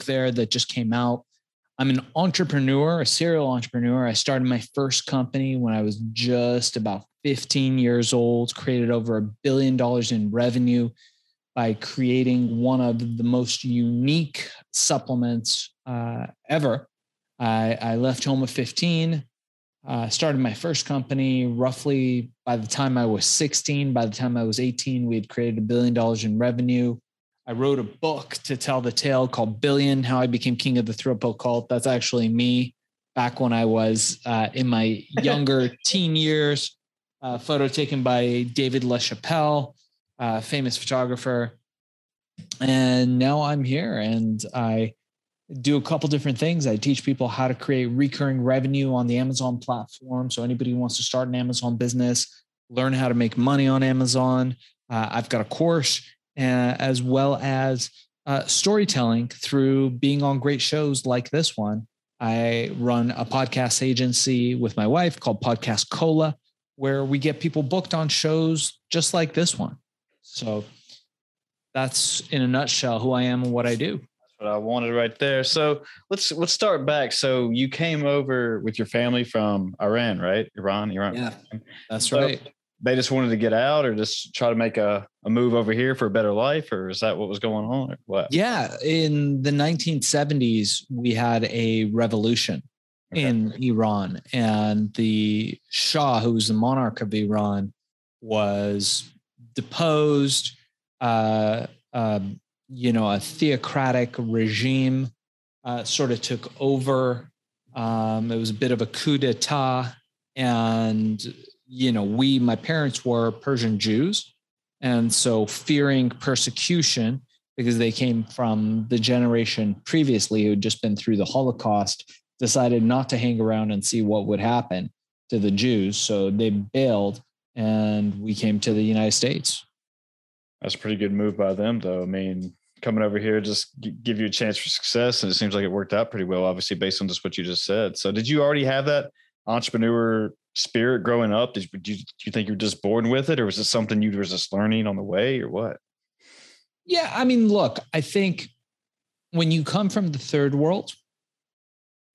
Book there that just came out. I'm an entrepreneur, a serial entrepreneur. I started my first company when I was just about 15 years old, created over a billion dollars in revenue by creating one of the most unique supplements uh, ever. I, I, left home at 15, uh, started my first company roughly by the time I was 16. By the time I was 18, we had created a billion dollars in revenue. I wrote a book to tell the tale called Billion How I Became King of the Pill Cult. That's actually me back when I was uh, in my younger teen years. Uh, photo taken by David LaChapelle, uh, famous photographer. And now I'm here and I do a couple different things. I teach people how to create recurring revenue on the Amazon platform. So anybody who wants to start an Amazon business, learn how to make money on Amazon. Uh, I've got a course uh, as well as uh, storytelling through being on great shows like this one. I run a podcast agency with my wife called Podcast Cola, where we get people booked on shows just like this one. So that's in a nutshell who I am and what I do. That's what I wanted right there. So let's let's start back. So you came over with your family from Iran, right? Iran, Iran. Yeah, that's so, right they just wanted to get out or just try to make a, a move over here for a better life or is that what was going on or what yeah in the 1970s we had a revolution okay. in iran and the shah who was the monarch of iran was deposed uh, uh, you know a theocratic regime uh, sort of took over um, it was a bit of a coup d'etat and you know, we, my parents were Persian Jews. And so fearing persecution because they came from the generation previously who had just been through the Holocaust, decided not to hang around and see what would happen to the Jews. So they bailed and we came to the United States. That's a pretty good move by them, though. I mean, coming over here just give you a chance for success, and it seems like it worked out pretty well, obviously, based on just what you just said. So, did you already have that entrepreneur spirit growing up? Did you, do you think you were just born with it, or was it something you were just learning on the way, or what? Yeah, I mean, look, I think when you come from the third world,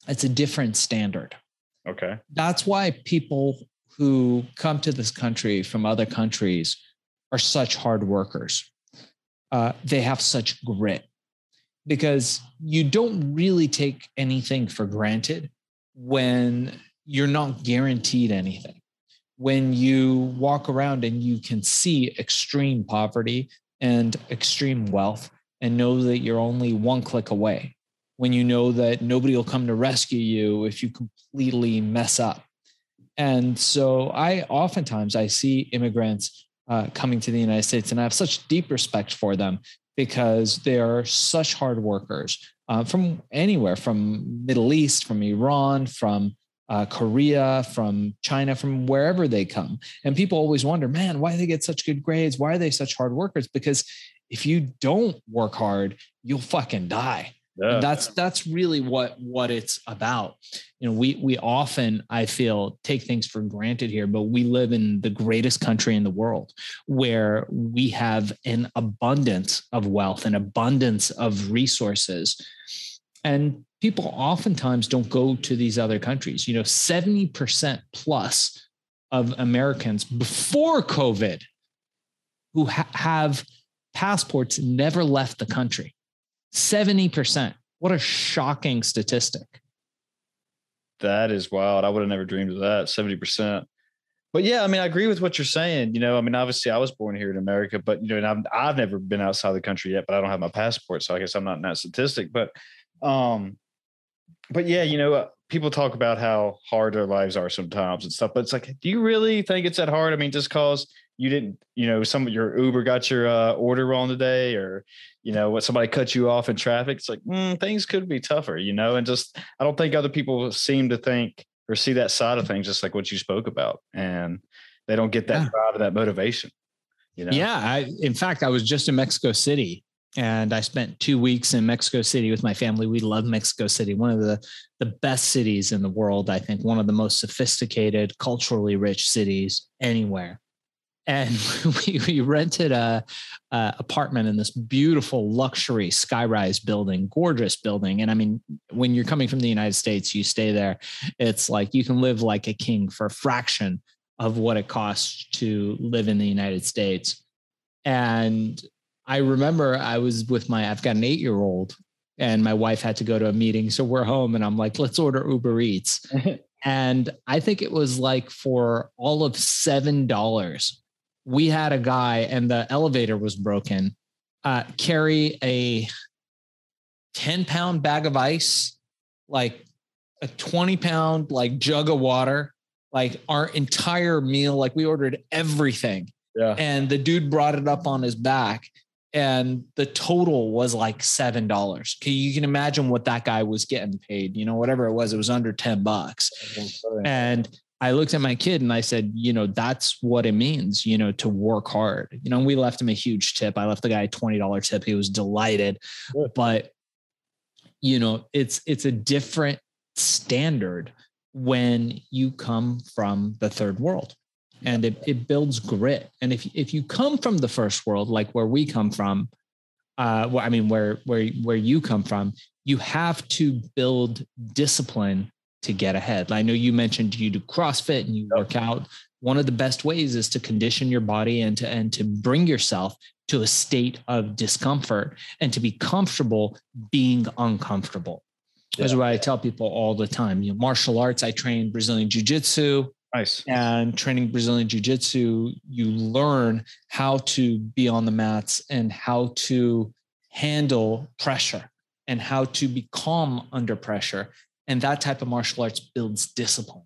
it's a different standard. Okay. That's why people who come to this country from other countries are such hard workers. Uh, they have such grit because you don't really take anything for granted when you're not guaranteed anything. When you walk around and you can see extreme poverty and extreme wealth and know that you're only one click away, when you know that nobody will come to rescue you if you completely mess up. And so I oftentimes I see immigrants uh, coming to the United States and I have such deep respect for them because they are such hard workers uh, from anywhere from Middle East, from Iran, from uh, Korea, from China, from wherever they come. And people always wonder, man, why do they get such good grades? Why are they such hard workers? Because if you don't work hard, you'll fucking die. Yeah. That's that's really what what it's about. You know, we we often I feel take things for granted here, but we live in the greatest country in the world where we have an abundance of wealth, an abundance of resources And people oftentimes don't go to these other countries. You know, 70% plus of Americans before COVID who ha- have passports never left the country. 70%. What a shocking statistic. That is wild. I would have never dreamed of that. 70%. But yeah, I mean, I agree with what you're saying. You know, I mean, obviously I was born here in America, but you know, I've, I've never been outside the country yet, but I don't have my passport. So I guess I'm not in that statistic, but, um, but yeah, you know, uh, people talk about how hard their lives are sometimes and stuff, but it's like, do you really think it's that hard? I mean, just cause you didn't, you know, some of your Uber got your uh, order wrong today, or you know, what somebody cut you off in traffic. It's like mm, things could be tougher, you know, and just I don't think other people seem to think or see that side of things, just like what you spoke about, and they don't get that yeah. drive and that motivation. You know? Yeah, I, in fact, I was just in Mexico City and I spent two weeks in Mexico City with my family. We love Mexico City, one of the the best cities in the world. I think one of the most sophisticated, culturally rich cities anywhere and we, we rented a, a, apartment in this beautiful luxury skyrise building gorgeous building and i mean when you're coming from the united states you stay there it's like you can live like a king for a fraction of what it costs to live in the united states and i remember i was with my i've got an eight year old and my wife had to go to a meeting so we're home and i'm like let's order uber eats. And i think it was like for all of seven dollars we had a guy and the elevator was broken uh, carry a 10 pound bag of ice like a 20 pound like jug of water like our entire meal like we ordered everything. Yeah. And the dude brought it up on his back and the total was like seven dollars you can imagine what that guy was getting paid you know whatever it was it was under 10 bucks and I looked at my kid and I said, you know, that's what it means, you know, to work hard. You know, we left him a huge tip. I left the guy a $20 tip. He was delighted. But you know, it's it's a different standard when you come from the third world. And it, it builds grit. And if if you come from the first world, like where we come from, uh, well, I mean, where where where you come from, you have to build discipline to get ahead. I know you mentioned you do CrossFit and you work out. One of the best ways is to condition your body and to and to bring yourself to a state of discomfort and to be comfortable being uncomfortable. Yeah. That's what I tell people all the time. You know, martial arts, I train Brazilian jiu-jitsu. Nice. And training Brazilian jiu-jitsu, you learn how to be on the mats and how to handle pressure and how to be calm under pressure and that type of martial arts builds discipline.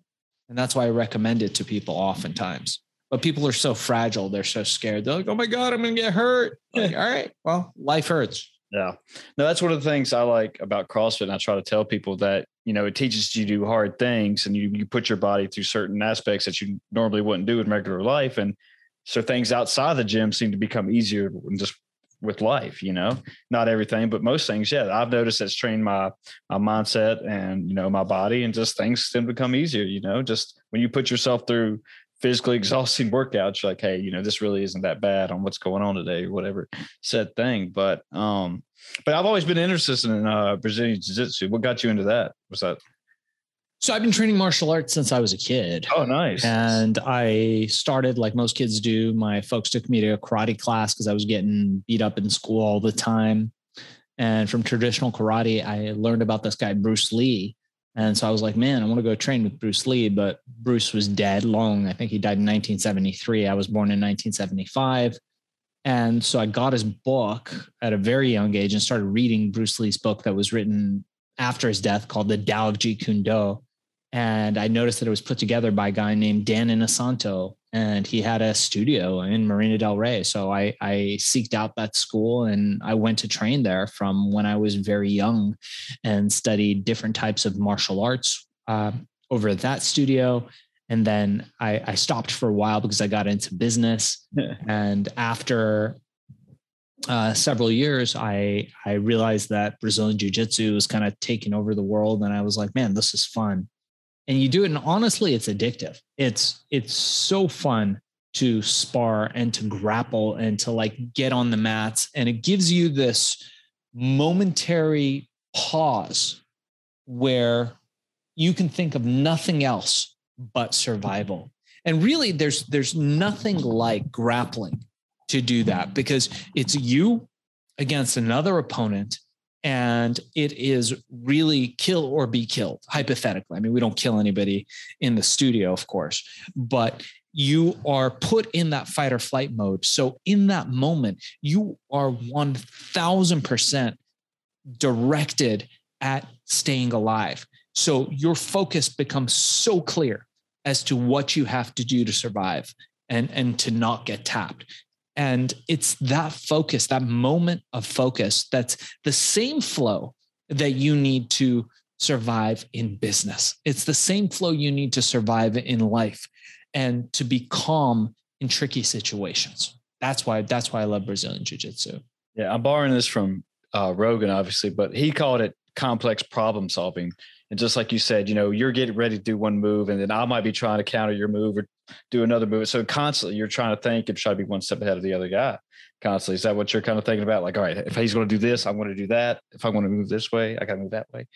And that's why I recommend it to people oftentimes. But people are so fragile, they're so scared. They're like, oh my God, I'm going to get hurt. Like, All right, well, life hurts. Yeah. No, that's one of the things I like about CrossFit. And I try to tell people that, you know, it teaches you to do hard things and you, you put your body through certain aspects that you normally wouldn't do in regular life. And so things outside the gym seem to become easier and just with life you know not everything but most things yeah i've noticed it's trained my my mindset and you know my body and just things tend to become easier you know just when you put yourself through physically exhausting workouts like hey you know this really isn't that bad on what's going on today or whatever said thing but um but i've always been interested in uh brazilian jiu-jitsu what got you into that was that so I've been training martial arts since I was a kid. Oh, nice. And I started like most kids do. My folks took me to a karate class because I was getting beat up in school all the time. And from traditional karate, I learned about this guy, Bruce Lee. And so I was like, man, I want to go train with Bruce Lee. But Bruce was dead long. I think he died in 1973. I was born in 1975. And so I got his book at a very young age and started reading Bruce Lee's book that was written after his death called The Tao of Jeet Kune Do and I noticed that it was put together by a guy named Dan Inosanto, and he had a studio in Marina Del Rey. So I, I seeked out that school and I went to train there from when I was very young, and studied different types of martial arts uh, over at that studio. And then I, I stopped for a while because I got into business. and after uh, several years, I I realized that Brazilian Jiu Jitsu was kind of taking over the world, and I was like, man, this is fun. And you do it and honestly it's addictive. It's it's so fun to spar and to grapple and to like get on the mats. And it gives you this momentary pause where you can think of nothing else but survival. And really there's there's nothing like grappling to do that because it's you against another opponent and it is really kill or be killed hypothetically. I mean we don't kill anybody in the studio of course but you are put in that fight or flight mode. So in that moment you are 1000% directed at staying alive. So your focus becomes so clear as to what you have to do to survive and and to not get tapped and it's that focus, that moment of focus, that's the same flow that you need to survive in business. It's the same flow you need to survive in life and to be calm in tricky situations. That's why that's why I love Brazilian jiu-jitsu. Yeah, I'm borrowing this from uh, Rogan, obviously, but he called it complex problem solving. And just like you said, you know, you're getting ready to do one move, and then I might be trying to counter your move or do another move. So constantly you're trying to think and try to be one step ahead of the other guy. Constantly. Is that what you're kind of thinking about? Like, all right, if he's going to do this, I'm going to do that. If I want to move this way, I got to move that way.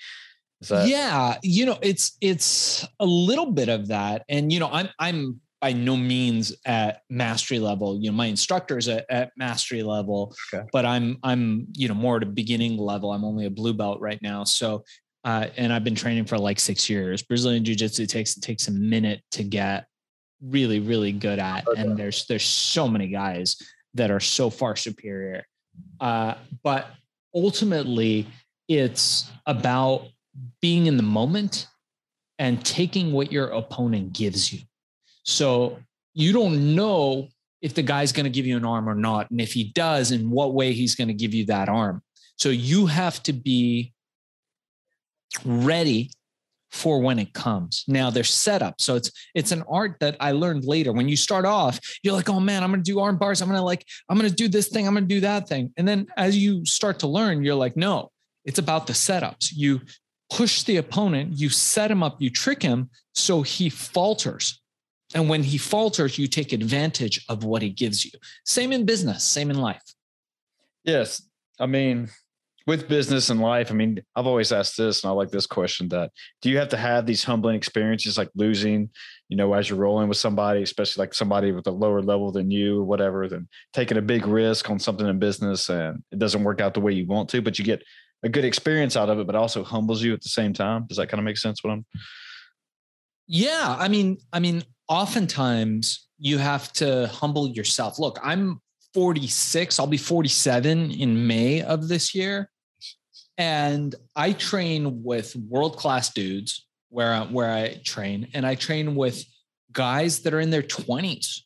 That- yeah, you know, it's it's a little bit of that. And you know, I'm I'm by no means at mastery level. You know, my instructor's at, at mastery level, okay. but I'm I'm you know more at a beginning level. I'm only a blue belt right now. So uh, and I've been training for like six years. Brazilian Jiu Jitsu takes takes a minute to get really, really good at, okay. and there's there's so many guys that are so far superior. Uh, but ultimately, it's about being in the moment and taking what your opponent gives you. So you don't know if the guy's going to give you an arm or not, and if he does, in what way he's going to give you that arm. So you have to be ready for when it comes. Now they're set up. So it's it's an art that I learned later. When you start off, you're like, oh man, I'm gonna do arm bars. I'm gonna like, I'm gonna do this thing, I'm gonna do that thing. And then as you start to learn, you're like, no, it's about the setups. You push the opponent, you set him up, you trick him so he falters. And when he falters, you take advantage of what he gives you. Same in business, same in life. Yes. I mean, with business and life, I mean, I've always asked this, and I like this question: that do you have to have these humbling experiences, like losing, you know, as you're rolling with somebody, especially like somebody with a lower level than you, or whatever, than taking a big risk on something in business and it doesn't work out the way you want to, but you get a good experience out of it, but also humbles you at the same time. Does that kind of make sense? What I'm? Yeah, I mean, I mean, oftentimes you have to humble yourself. Look, I'm 46. I'll be 47 in May of this year. And I train with world class dudes where I, where I train, and I train with guys that are in their 20s.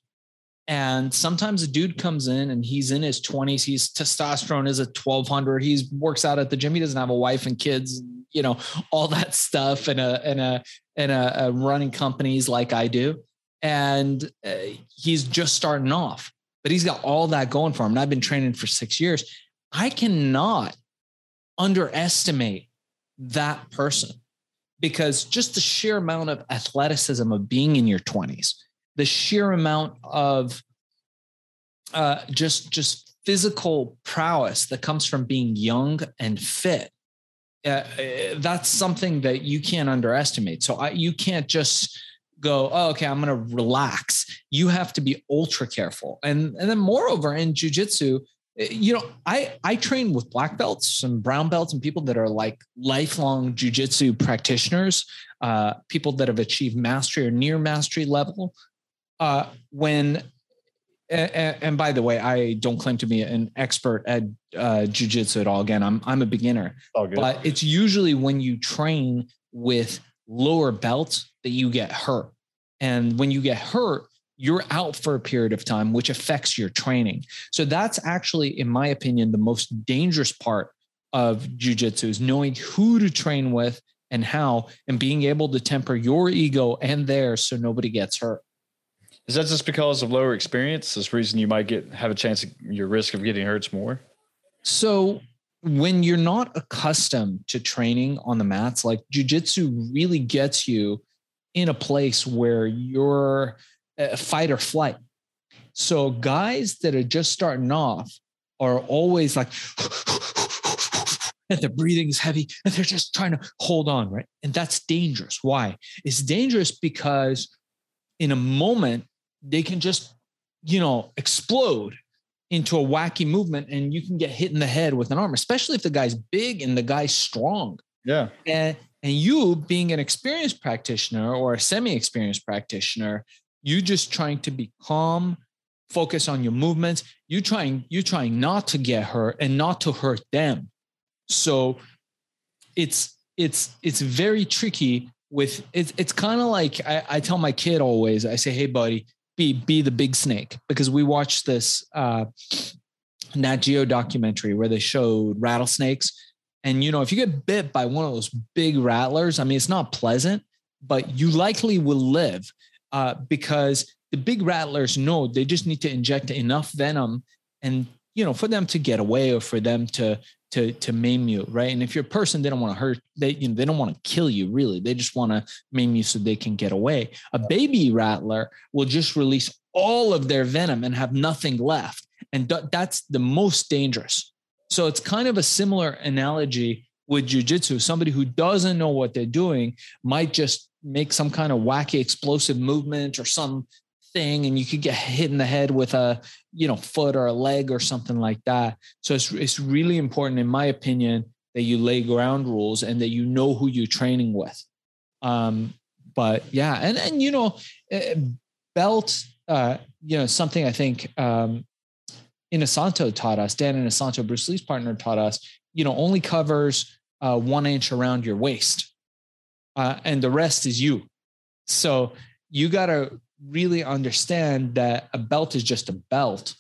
And sometimes a dude comes in and he's in his 20s. He's testosterone is a 1200. He works out at the gym. He doesn't have a wife and kids, you know, all that stuff and a and a and a, a running companies like I do. And uh, he's just starting off, but he's got all that going for him. And I've been training for six years. I cannot underestimate that person. Because just the sheer amount of athleticism of being in your 20s the sheer amount of uh, just just physical prowess that comes from being young and fit uh, uh that's something that you can't underestimate. So I, you can't just go oh, okay i'm going to relax. You have to be ultra careful. And and then moreover in jiu-jitsu Eh, you know, I I train with black belts and brown belts and people that are like lifelong jujitsu practitioners, uh, people that have achieved mastery or near mastery level. Uh, when and, and, by the way, I don't claim to be an expert at uh, jujitsu at all. Again, I'm I'm a beginner, but it's usually when you train with lower belts that you get hurt, and when you get hurt, you're out for a period of time, which affects your training. So that's actually, in my opinion, the most dangerous part of jujitsu is knowing who to train with and how, and being able to temper your ego and theirs so nobody gets hurt. Is that just because of lower experience? This reason you might get have a chance of your risk of getting hurt more? So when you're not accustomed to training on the mats, like jujitsu really gets you in a place where you're uh, fight or flight. So guys that are just starting off are always like, and the breathing is heavy and they're just trying to hold on, right? And that's dangerous. Why? It's dangerous because in a moment they can just, you know, explode into a wacky movement and you can get hit in the head with an arm, especially if the guy's big and the guy's strong. Yeah. And and you being an experienced practitioner or a semi-experienced practitioner, you just trying to be calm, focus on your movements. You trying, you trying not to get hurt and not to hurt them. So it's it's it's very tricky with it's it's kind of like I, I tell my kid always, I say, hey buddy, be be the big snake because we watched this uh Nat Geo documentary where they showed rattlesnakes. And you know, if you get bit by one of those big rattlers, I mean, it's not pleasant, but you likely will live uh, because the big rattlers know they just need to inject enough venom and you know for them to get away or for them to to to maim you right? And if you're a person they don't want to hurt they you know they don't want to kill you really. They just want to maim you so they can get away. A baby rattler will just release all of their venom and have nothing left and th- that's the most dangerous. So it's kind of a similar analogy with jujitsu. Somebody who doesn't know what they're doing might just make some kind of wacky explosive movement or some thing and you could get hit in the head with a you know foot or a leg or something like that. So it's it's really important in my opinion that you lay ground rules and that you know who you're training with. Um but yeah and and you know eh, belt uh you know something i think um Inosanto taught us dan Inosanto bruce lee's partner taught us you know only covers uh one inch around your waist uh, and the rest is you so you got to really understand that a belt is just a belt.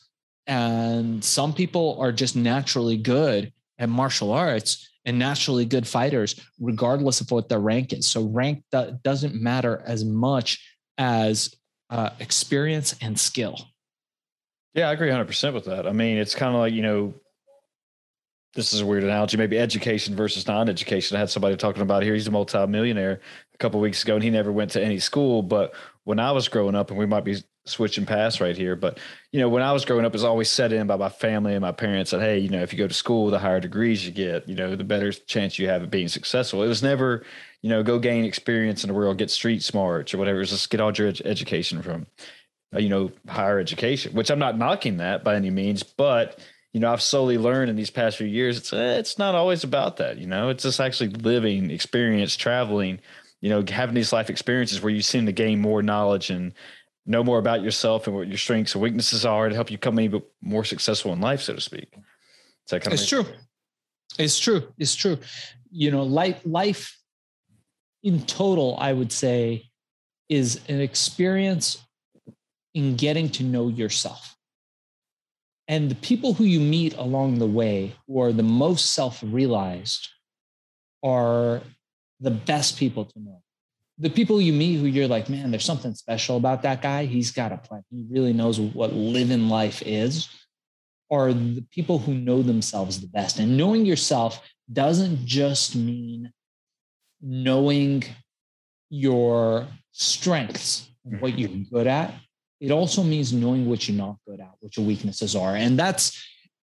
And some people are just naturally good at martial arts and naturally good fighters, regardless of what their rank is. So, rank doesn't matter as much as uh, experience and skill. Yeah, I agree 100% with that. I mean, it's kind of like, you know, this is a weird analogy, maybe education versus non education. I had somebody talking about here. He's a multimillionaire a couple weeks ago and he never went to any school. But when I was growing up, and we might be switching past right here, but you know, when I was growing up, it was always set in by my family and my parents that, hey, you know, if you go to school, the higher degrees you get, you know, the better chance you have of being successful. It was never, you know, go gain experience in the world, get street smarts or whatever. Just get all your ed- education from, uh, you know, higher education, which I'm not knocking that by any means, but you know, I've slowly learned in these past few years, it's eh, it's not always about that. You know, it's just actually living, experience, traveling, you know, having these life experiences where you seem to gain more knowledge and know more about yourself and what your strengths and weaknesses are to help you become even more successful in life, so to speak. Is that kind it's of true. It's true. It's true. You know, life life in total, I would say, is an experience in getting to know yourself. And the people who you meet along the way who are the most self-realized are the best people to know. The people you meet who you're like, man, there's something special about that guy. He's got a plan. He really knows what living life is. Are the people who know themselves the best. And knowing yourself doesn't just mean knowing your strengths, what you're mm-hmm. good at. It also means knowing what you're not good at, what your weaknesses are. And that's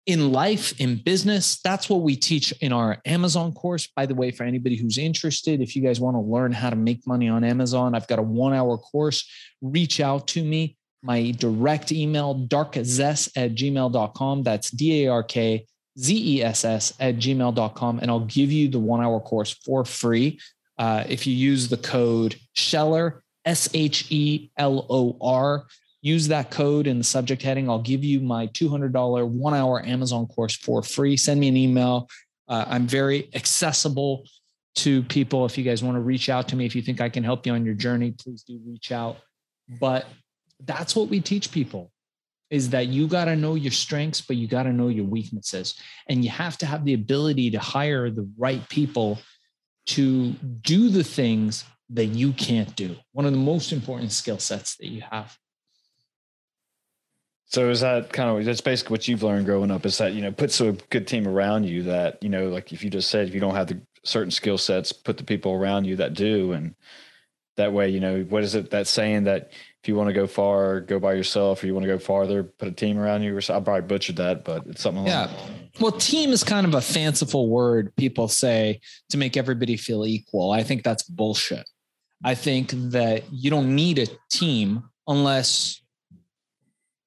in life, in business, that's what we teach in our Amazon course. By the way, for anybody who's interested, if you guys want to learn how to make money on Amazon, I've got a one hour course. Reach out to me. My direct email, darkzess at gmail.com. That's D A R K Z E S S at gmail.com. And I'll give you the one hour course for free. Uh, if you use the code Shelor, S H E L O R, use that code in the subject heading. I'll give you my $200 one hour Amazon course for free. Send me an email. Uh, I'm very accessible to people. If you guys want to reach out to me, if you think I can help you on your journey, please do reach out. But that's what we teach people is that you got to know your strengths, but you got to know your weaknesses. And you have to have the ability to hire the right people to do the things that you can't do. One of the most important skill sets that you have. So is that kind of that's basically what you've learned growing up is that you know puts a good team around you that you know like if you just said if you don't have the certain skill sets put the people around you that do and that way, you know, what is it that saying that if you want to go far, go by yourself, or you want to go farther, put a team around you. Or so I probably butchered that, but it's something. Yeah. Like well, team is kind of a fanciful word people say to make everybody feel equal. I think that's bullshit. I think that you don't need a team unless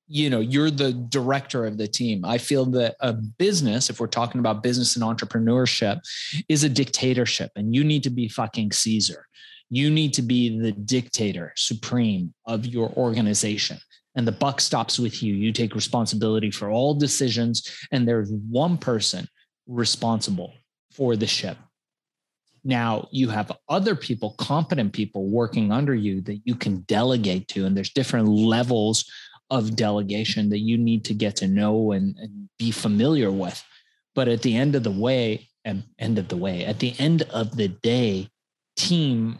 you know you're the director of the team. I feel that a business if we're talking about business and entrepreneurship is a dictatorship and you need to be fucking caesar. You need to be the dictator supreme of your organization and the buck stops with you. You take responsibility for all decisions and there's one person responsible for the ship now you have other people competent people working under you that you can delegate to and there's different levels of delegation that you need to get to know and, and be familiar with. But at the end of the way, and end of the way, at the end of the day, team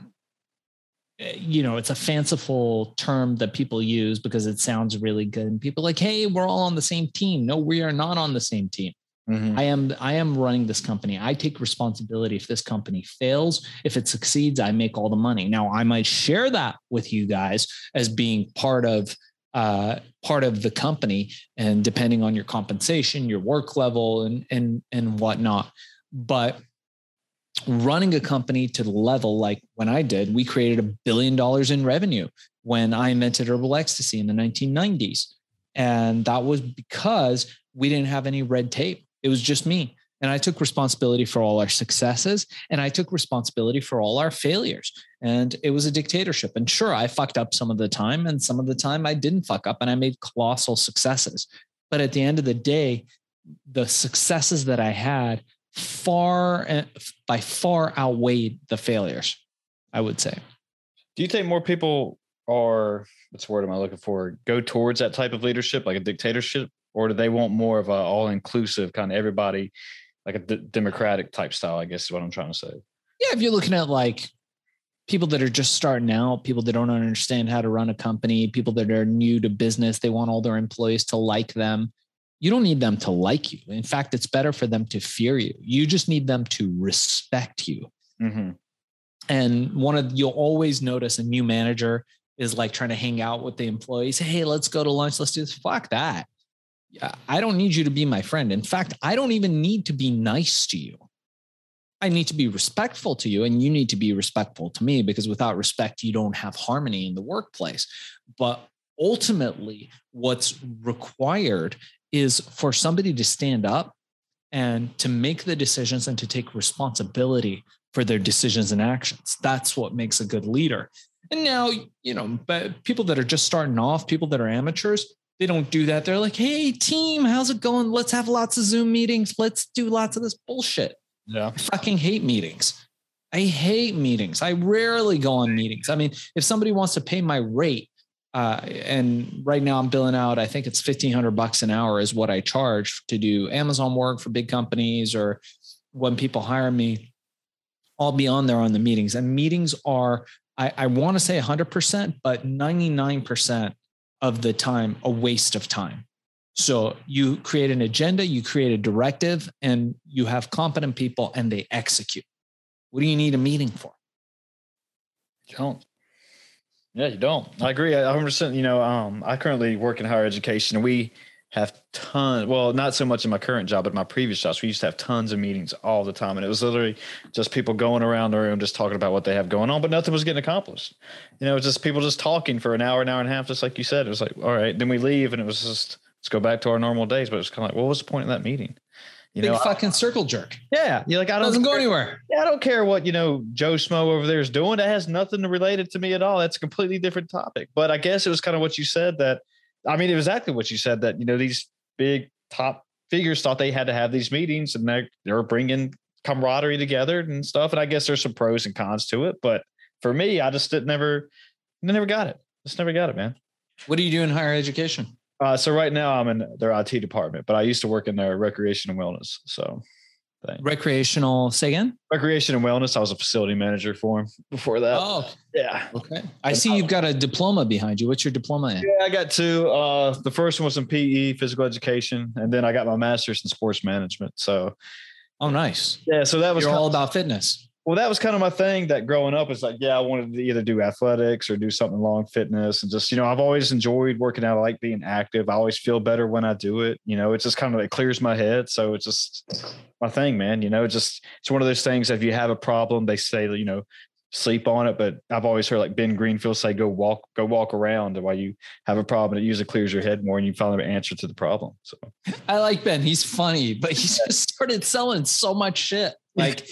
eh, you know it's a fanciful term that people use because it sounds really good. And people like hey we're all on the same team. No we are not on the same team mm-hmm. i am i am running this company. I take responsibility if this company fails. If it succeeds i make all the money. Now i might share that with you guys as being part of uh, part of the company and depending on your compensation your work level and and and whatnot. But running a company to the level like when i did we created a billion dollars in revenue when i invented herbal ecstasy in the 1990s and that was because we didn't have any red tape it was just me and I took responsibility for all our successes and I took responsibility for all our failures. And it was a dictatorship. And sure, I fucked up some of the time, and some of the time I didn't fuck up and I made colossal successes. But at the end of the day, the successes that I had far eh, by far outweighed the failures, I would say. Do you think more people are, what's the word am I looking for, go towards that type of leadership, like a dictatorship? Or do they want more of a all inclusive kind of everybody like a d- democratic type style, I guess is what I'm trying to say. Yeah, if you're looking at like people that are just starting out, people that don't understand how to run a company, people that are new to business, they want all their employees to like them. You don't need them to like you. In fact, it's better for them to fear you. You just need them to respect you. Mm-hmm. And one of you'll always notice a new manager is like trying to hang out with the employees. Hey, let's go to lunch. Let's do this. Fuck that. I don't need you to be my friend. In fact, I don't even need to be nice to you. I need to be respectful to you, and you need to be respectful to me because without respect, you don't have harmony in the workplace. But ultimately, what's required is for somebody to stand up and to make the decisions and to take responsibility for their decisions and actions. That's what makes a good leader. And now, you know, but people that are just starting off, people that are amateurs, they don't do that. They're like, hey, team, how's it going? Let's have lots of Zoom meetings. Let's do lots of this bullshit. Yeah. I fucking hate meetings. I hate meetings. I rarely go on meetings. I mean, if somebody wants to pay my rate, uh, and right now I'm billing out, I think it's 1500 bucks an hour is what I charge to do Amazon work for big companies or when people hire me, I'll be on there on the meetings. And meetings are, I, I want to say 100%, but 99% of the time a waste of time. So you create an agenda, you create a directive, and you have competent people and they execute. What do you need a meeting for? Don't. Yeah, you don't. I agree. I 100%. You know, um, I currently work in higher education. And we have tons well not so much in my current job but my previous jobs we used to have tons of meetings all the time and it was literally just people going around the room just talking about what they have going on but nothing was getting accomplished you know it was just people just talking for an hour an hour and a half just like you said it was like all right then we leave and it was just let's go back to our normal days but it's kind of like what was the point of that meeting you Big know, fucking I, circle jerk. Yeah, you're like I don't doesn't care, go anywhere. Yeah, I don't care what you know Joe Smo over there is doing. That has nothing to relate it to me at all. That's a completely different topic. But I guess it was kind of what you said that I mean, it was exactly what you said that, you know, these big top figures thought they had to have these meetings and they're, they're bringing camaraderie together and stuff. And I guess there's some pros and cons to it. But for me, I just didn't never, never got it. Just never got it, man. What do you do in higher education? Uh, so right now I'm in their IT department, but I used to work in their recreation and wellness. So thing. Recreational, say again? Recreation and wellness. I was a facility manager for him before that. Oh, yeah. Okay. I see you've got a diploma behind you. What's your diploma in? Yeah, I got two. Uh, the first one was in PE, physical education, and then I got my master's in sports management. So, oh, nice. Yeah. So that was all about fitness. Well, that was kind of my thing that growing up is like, yeah, I wanted to either do athletics or do something long fitness. And just, you know, I've always enjoyed working out. I like being active. I always feel better when I do it. You know, it just kind of, it clears my head. So it's just my thing, man. You know, it's just, it's one of those things. If you have a problem, they say, you know, sleep on it. But I've always heard like Ben Greenfield say, go walk, go walk around while you have a problem. It usually clears your head more and you find an answer to the problem. So I like Ben. He's funny, but he just started selling so much shit. Like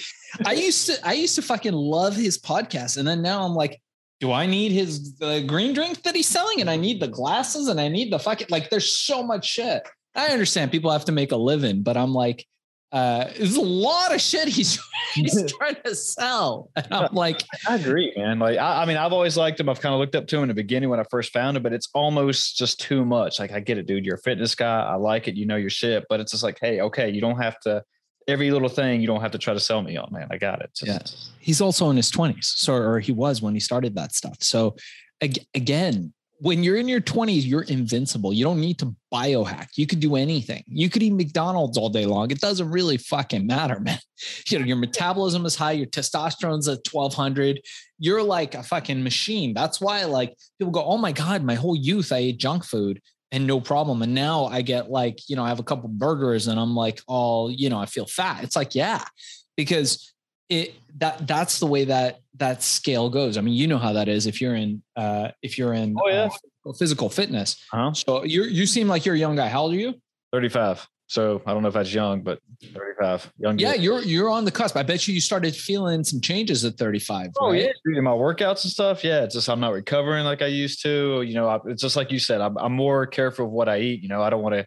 I used to, I used to fucking love his podcast. And then now I'm like, do I need his the green drink that he's selling? And I need the glasses and I need the fucking like there's so much shit. I understand people have to make a living, but I'm like, uh, there's a lot of shit he's he's trying to sell. And I'm like, I agree, man. Like, I, I, mean, I've always liked him. I've kind of looked up to him in the beginning when I first found him, but it's almost just too much. Like, I get it, dude. You're a fitness guy. I like it. You know your shit, but it's just like, hey, okay, you don't have to every little thing you don't have to try to sell me on, man. I got it. Just, yeah. He's also in his 20s. So, or he was when he started that stuff. So, again, when you're in your 20s, you're invincible. You don't need to biohack. You could do anything. You could eat McDonald's all day long. It doesn't really fucking matter, man. You know, your metabolism is high, your testosterone's at 1200. You're like a fucking machine. That's why, like, people go, Oh my God, my whole youth, I ate junk food and no problem. And now I get like, you know, I have a couple burgers and I'm like, all, you know, I feel fat. It's like, yeah, because it that that's the way that that scale goes. I mean, you know how that is if you're in uh if you're in oh, yeah. uh, physical fitness. Uh-huh. So you you seem like you're a young guy. How old are you? 35. So I don't know if that's young, but 35. Young. Yeah, you're you're on the cusp. I bet you you started feeling some changes at 35. Oh right? yeah, my workouts and stuff. Yeah, it's just I'm not recovering like I used to. You know, I, it's just like you said. I'm I'm more careful of what I eat. You know, I don't want to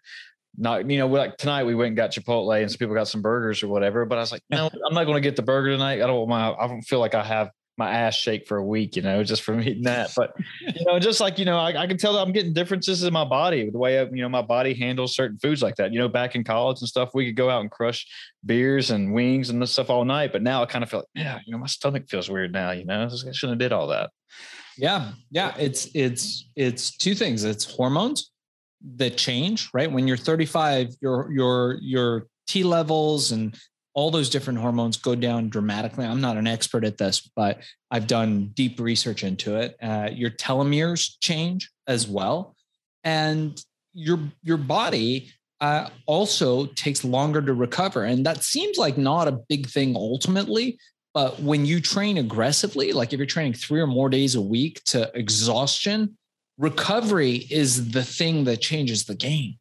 not you know like tonight we went and got Chipotle and some people got some burgers or whatever. But I was like, no, I'm not going to get the burger tonight. I don't want my I don't feel like I have my ass shake for a week, you know, just from eating that. But you know, just like you know, I, I, can tell that I'm getting differences in my body, the way I, you know my body handles certain foods like that. You know, back in college and stuff, we could go out and crush beers and wings and this stuff all night. But now I kind of feel like, yeah, you know, my stomach feels weird now. You know, I shouldn't have did all that. Yeah, yeah. It's it's it's two things. It's hormones that change, right? When you're 35, your your your T levels and all those different hormones go down dramatically. I'm not an expert at this, but I've done deep research into it. Uh, your telomeres change as well, and your your body uh, also takes longer to recover. And that seems like not a big thing ultimately, but when you train aggressively, like if you're training three or more days a week to exhaustion, recovery is the thing that changes the game.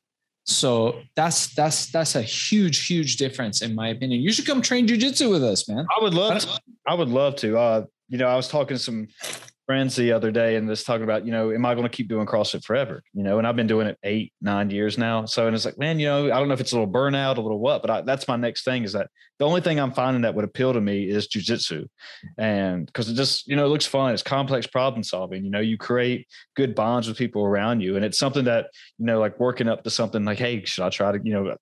So that's that's that's a huge, huge difference in my opinion. You should come train jujitsu with us, man. I would love to. I would love to. Uh, you know, I was talking to some friends the other day and just talking about, you know, am I going to keep doing CrossFit forever? You know, and I've been doing it eight, nine years now. So, and it's like, man, you know, I don't know if it's a little burnout, a little what, but I, that's my next thing is that the only thing I'm finding that would appeal to me is jujitsu. And because it just, you know, it looks fun. It's complex problem solving. You know, you create good bonds with people around you. And it's something that, you know, like working up to something like, hey, should I try to, you know,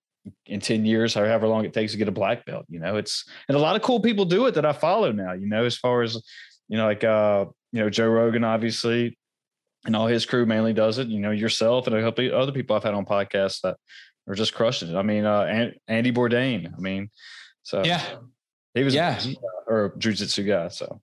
in 10 years, however long it takes to get a black belt, you know, it's, and a lot of cool people do it that I follow now, you know, as far as, you know, like, uh, you know, Joe Rogan, obviously, and all his crew mainly does it. You know, yourself and a couple other people I've had on podcasts that are just crushing it. I mean, uh, Anthony Bourdain. I mean, so yeah, he was yeah, or jujitsu guy. So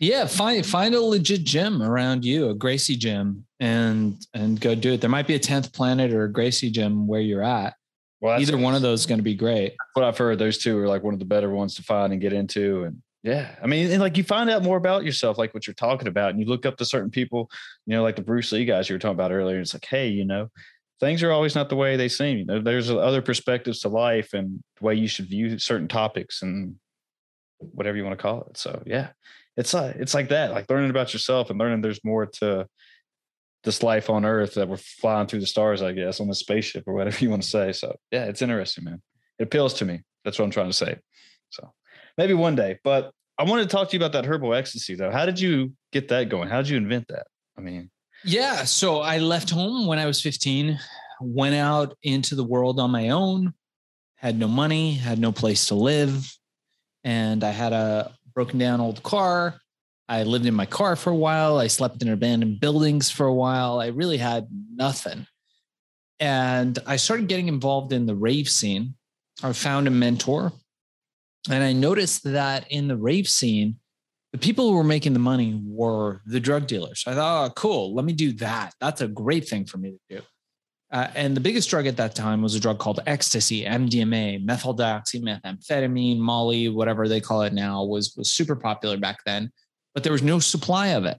yeah, find find a legit gym around you, a Gracie gym, and and go do it. There might be a tenth planet or a Gracie gym where you're at. Well, either one of those is going to be great. What I've heard, those two are like one of the better ones to find and get into, and yeah. I mean, and like you find out more about yourself, like what you're talking about, and you look up to certain people, you know, like the Bruce Lee guys you were talking about earlier. It's like, hey, you know, things are always not the way they seem. You know, there's other perspectives to life and the way you should view certain topics and whatever you want to call it. So yeah, it's uh, it's like that, like learning about yourself and learning there's more to this life on earth that we're flying through the stars, I guess, on the spaceship or whatever you want to say. So yeah, it's interesting, man. It appeals to me. That's what I'm trying to say. So maybe one day. But I wanted to talk to you about that herbal ecstasy, though. How did you get that going? How did you invent that? I mean, yeah. So I left home when I was 15, went out into the world on my own, had no money, had no place to live. And I had a broken down old car. I lived in my car for a while. I slept in abandoned buildings for a while. I really had nothing. And I started getting involved in the rave scene. I found a mentor And I noticed that in the rave scene, the people who were making the money were the drug dealers. I thought, oh, cool, let me do that. That's a great thing for me to do. Uh, and the biggest drug at that time was a drug called ecstasy, MDMA, methyl-methamphetamine, Molly, whatever they call it now, was was super popular back then. But there was no supply of it.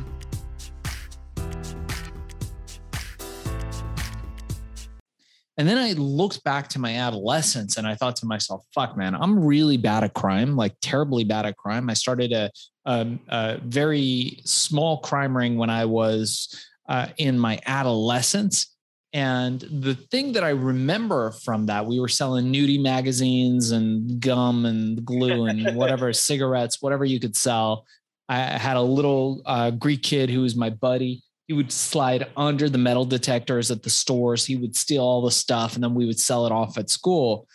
And then I looked back to my adolescence and I thought to myself, fuck, man, I'm really bad at crime, like terribly bad at crime. I started a, a, a very small crime ring when I was uh, in my adolescence. And the thing that I remember from that, we were selling nudie magazines and gum and glue and whatever, cigarettes, whatever you could sell. I had a little uh, Greek kid who was my buddy he would slide under the metal detectors at the stores. He would steal all the stuff and then we would sell it off at school.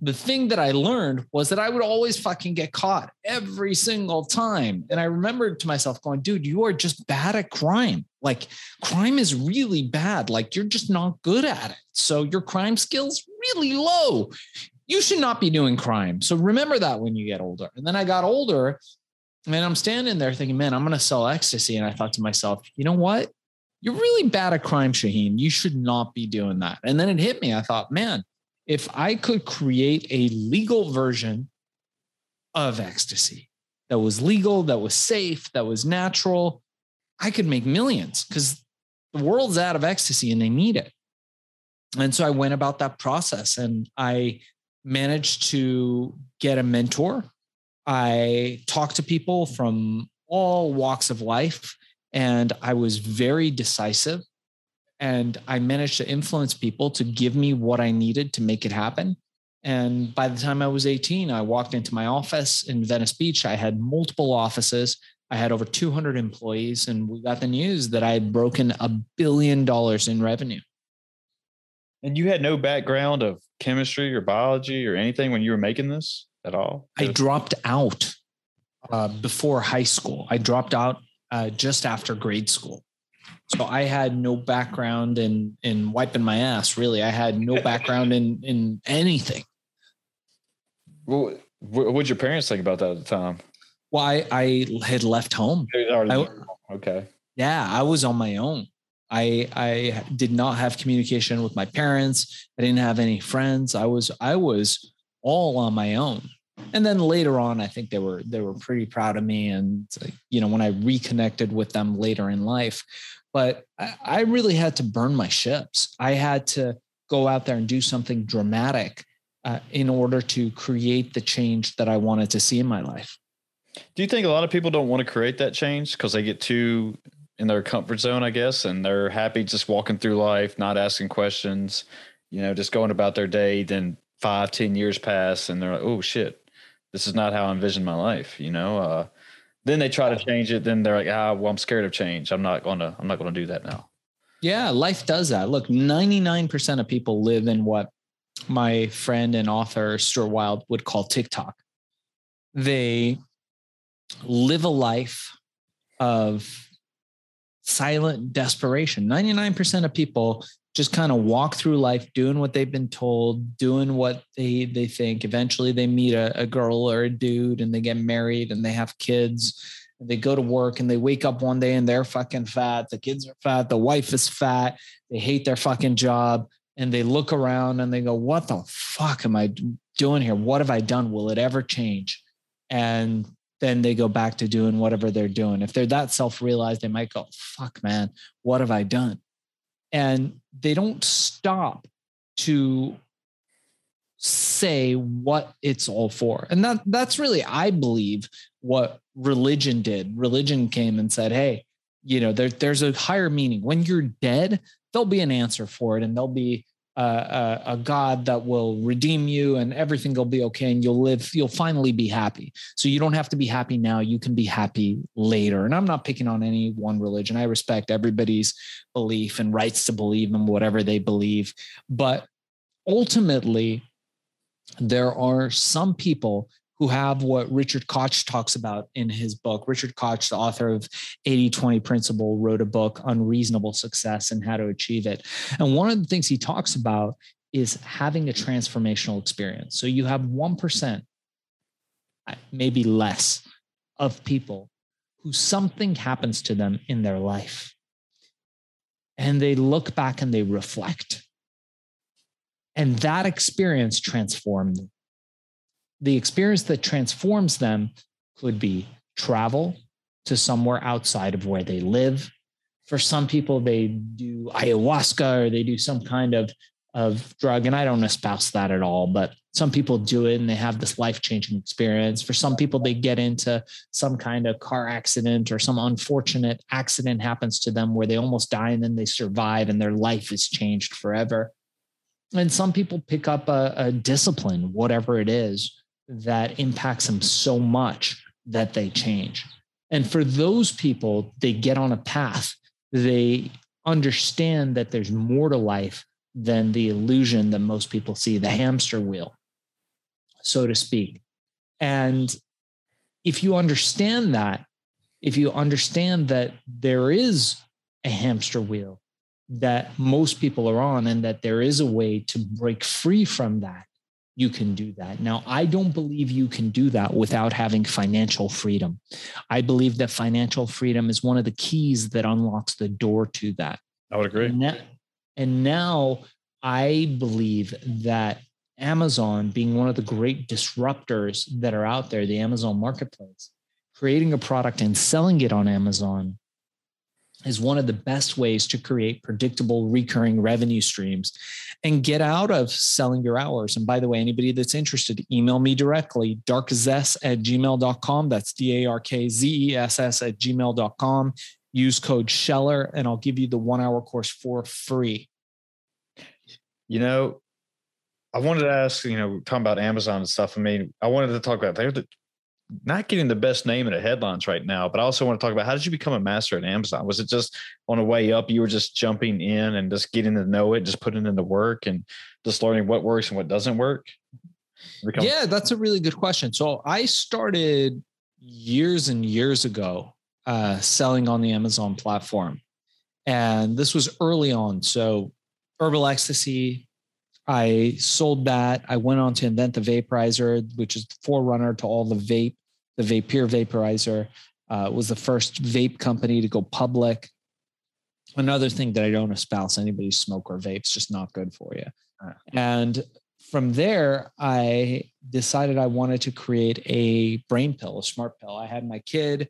The thing that I learned was that I would always fucking get caught every single time. And I remembered to myself going, dude, you are just bad at crime. Like crime is really bad. Like you're just not good at it. So your crime skills really low. You should not be doing crime. So remember that when you get older. And then I got older and I'm standing there thinking, man, I'm going to sell ecstasy. And I thought to myself, you know what? You're really bad at crime, Shaheen. You should not be doing that. And then it hit me. I thought, man, if I could create a legal version of ecstasy that was legal, that was safe, that was natural, I could make millions because the world's out of ecstasy and they need it. And so I went about that process and I managed to get a mentor I talked to people from all walks of life, and I was very decisive. And I managed to influence people to give me what I needed to make it happen. And by the time I was 18, I walked into my office in Venice Beach. I had multiple offices. I had over 200 employees, and we got the news that I had broken a billion dollars in revenue. And you had no background of chemistry or biology or anything when you were making this? At all? I dropped out uh, before high school. I dropped out uh, just after grade school. So I had no background in in wiping my ass. Really, I had no background in in anything. Well, what would your parents think about that at the time? Well, I, I had left home. I, okay. Yeah, I was on my own. I I did not have communication with my parents. I didn't have any friends. I was I was all on my own. And then later on i think they were they were pretty proud of me and you know when i reconnected with them later in life. But I, really had to burn my ships. I had to go out there and do something dramatic uh, in order to create the change that i wanted to see in my life. Do you think a lot of people don't want to create that change? Because they get too in their comfort zone i guess and they're happy just walking through life not asking questions you know just going about their day then five ten years pass and they're like oh shit this is not how I envision my life, you know. Uh, then they try to change it. Then they're like, ah, well, I'm scared of change. I'm not gonna, I'm not gonna do that now. Yeah, life does that. Look, 99% of people live in what my friend and author Stuart Wilde would call the tick-tock. They live a life of silent desperation. 99% of people just kind of walk through life doing what they've been told, doing what they they think. Eventually they meet a, a girl or a dude and they get married and they have kids. And they go to work and they wake up one day and they're fucking fat. The kids are fat. The wife is fat. They hate their fucking job. And they look around and they go, What the fuck am I doing here? What have I done? Will it ever change? And then they go back to doing whatever they're doing. If they're that self realized, they might go, fuck, man, what have I done? And they don't stop to say what it's all for. And that that's really, I believe, what religion did. Religion came and said, hey, you know, there, there's a higher meaning. When you're dead, there'll be an answer for it and there'll be a, a, God that will redeem you and everything will be okay and you'll live, you'll finally be happy. So you don't have to be happy now. You can be happy later. And I'm not picking on any one religion. I respect everybody's belief and rights to believe in whatever they believe. But ultimately, there are some people who have what Richard Koch talks about in his book. Richard Koch, the author of 80 20 Principle, wrote a book, Unreasonable Success and How to Achieve It. And one of the things he talks about is having a transformational experience. So you have 1%, maybe less, of people who something happens to them in their life. And they look back and they reflect. And that experience transformed them the experience that transforms them could be travel to somewhere outside of where they live. For some people, they do ayahuasca or they do some kind of, of drug. And I don't espouse that at all, but some people do it and they have this life changing experience. For some people, they get into some kind of car accident or some unfortunate accident happens to them where they almost die and then they survive and their life is changed forever. And some people pick up a, a discipline, whatever it is, that impacts them so much that they change. And for those people, they get on a path. They understand that there's more to life than the illusion that most people see, the hamster wheel, so to speak. And if you understand that, if you understand that there is a hamster wheel that most people are on, and that there is a way to break free from that, you can do that. Now, I don't believe you can do that without having financial freedom. I believe that financial freedom is one of the keys that unlocks the door to that. I would agree. And now, and now I believe that Amazon, being one of the great disruptors that are out there, the Amazon marketplace, creating a product and selling it on Amazon is one of the best ways to create predictable recurring revenue streams and get out of selling your hours. And by the way, anybody that's interested, email me directly, darkzess at gmail.com. That's D A R K Z E S S at gmail.com. Use code Scheller and I'll give you the one hour course for free. You know, I wanted to ask, you know, talking about Amazon and stuff. I mean, I wanted to talk about they're the not getting the best name in the headlines right now, but I also want to talk about how did you become a master at Amazon? Was it just on the way up, you were just jumping in and just getting to know it, just putting in the work and just learning what works and what doesn't work? Become- yeah, that's a really good question. So I started years and years ago uh, selling on the Amazon platform. And this was early on. So herbal ecstasy, I sold that. I went on to invent the vaporizer, which is the forerunner to all the vape. The Vapeur vaporizer uh, was the first vape company to go public. Another thing that I don't espouse anybody smoke or vape; it's just not good for you. And from there, I decided I wanted to create a brain pill, a smart pill. I had my kid,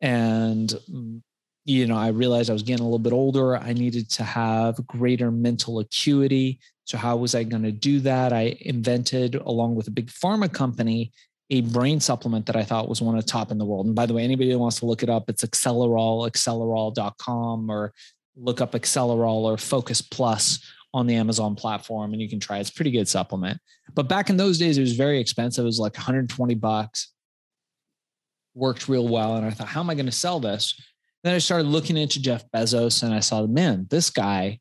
and mm, you know, I realized I was getting a little bit older. I needed to have greater mental acuity. So, how was I going to do that? I invented, along with a big pharma company, a brain supplement that I thought was one of the top in the world. And by the way, anybody who wants to look it up, it's Accelerol, accelerol.com, or look up Accelerol or Focus Plus on the Amazon platform and you can try it. It's pretty good supplement. But back in those days, it was very expensive. It was like 120 bucks. Worked real well. And I thought, how am I going to sell this? Then I started looking into Jeff Bezos and I saw, the man, this guy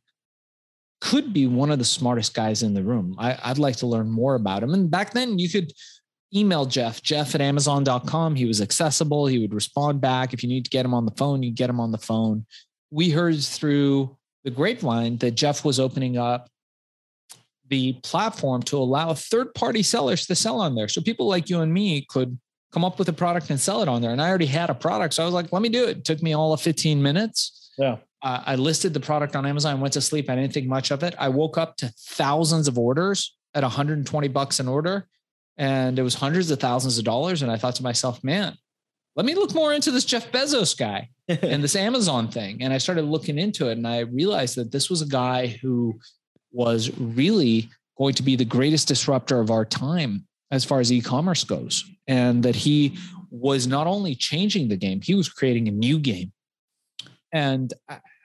could be one of the smartest guys in the room. I, would like to learn more about him. And back then, you could email Jeff, Jeff at Amazon.com. He was accessible. He would respond back. If you need to get him on the phone, you get him on the phone. We heard through the grapevine that Jeff was opening up the platform to allow third party sellers to sell on there. So people like you and me could come up with a product and sell it on there. And I already had a product. So I was like, let me do it. It took me all of 15 minutes. Yeah. Uh, I listed the product on Amazon, went to sleep. I didn't think much of it. I woke up to thousands of orders at 120 bucks an order. And it was hundreds of thousands of dollars. And I thought to myself, man, let me look more into this Jeff Bezos guy and this Amazon thing. And I started looking into it and I realized that this was a guy who was really going to be the greatest disruptor of our time as far as e-commerce goes and that he was not only changing the game he was creating a new game and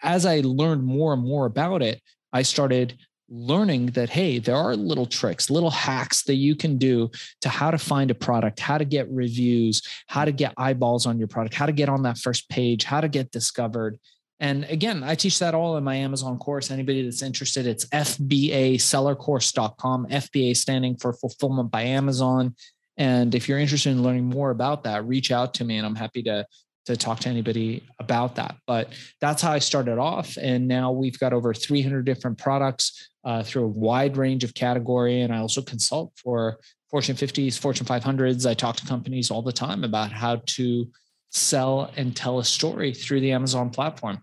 as i learned more and more about it i started learning that hey there are little tricks little hacks that you can do to how to find a product how to get reviews how to get eyeballs on your product how to get on that first page how to get discovered and again, I teach that all in my Amazon course. Anybody that's interested, it's FBAsellercourse.com, FBA standing for Fulfillment by Amazon. And if you're interested in learning more about that, reach out to me and I'm happy to, to talk to anybody about that. But that's how I started off. And now we've got over 300 different products uh, through a wide range of category. And I also consult for Fortune 50s, Fortune 500s. I talk to companies all the time about how to sell and tell a story through the Amazon platform.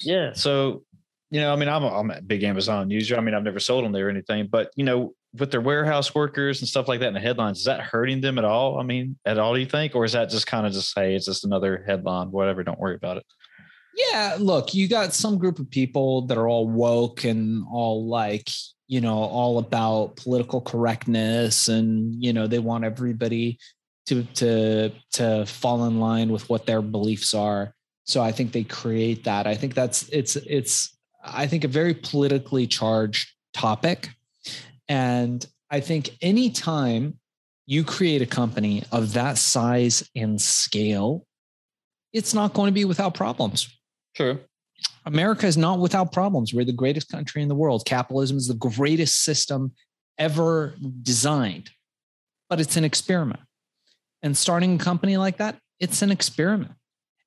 Yeah. So, you know, I mean, I'm a, I'm a big Amazon user. I mean, I've never sold on there or anything, but you know, with their warehouse workers and stuff like that in the headlines, is that hurting them at all? I mean, at all, do you think? Or is that just kind of just, hey, it's just another headline, whatever, don't worry about it? Yeah, look, you got some group of people that are all woke and all like, you know, all about political correctness and, you know, they want everybody to to to fall in line with what their beliefs are. So I think they create that. I think that's it's it's I think a very politically charged topic. And I think anytime you create a company of that size and scale, it's not going to be without problems. True. America is not without problems. We're the greatest country in the world. Capitalism is the greatest system ever designed, but it's an experiment. And starting a company like that, it's an experiment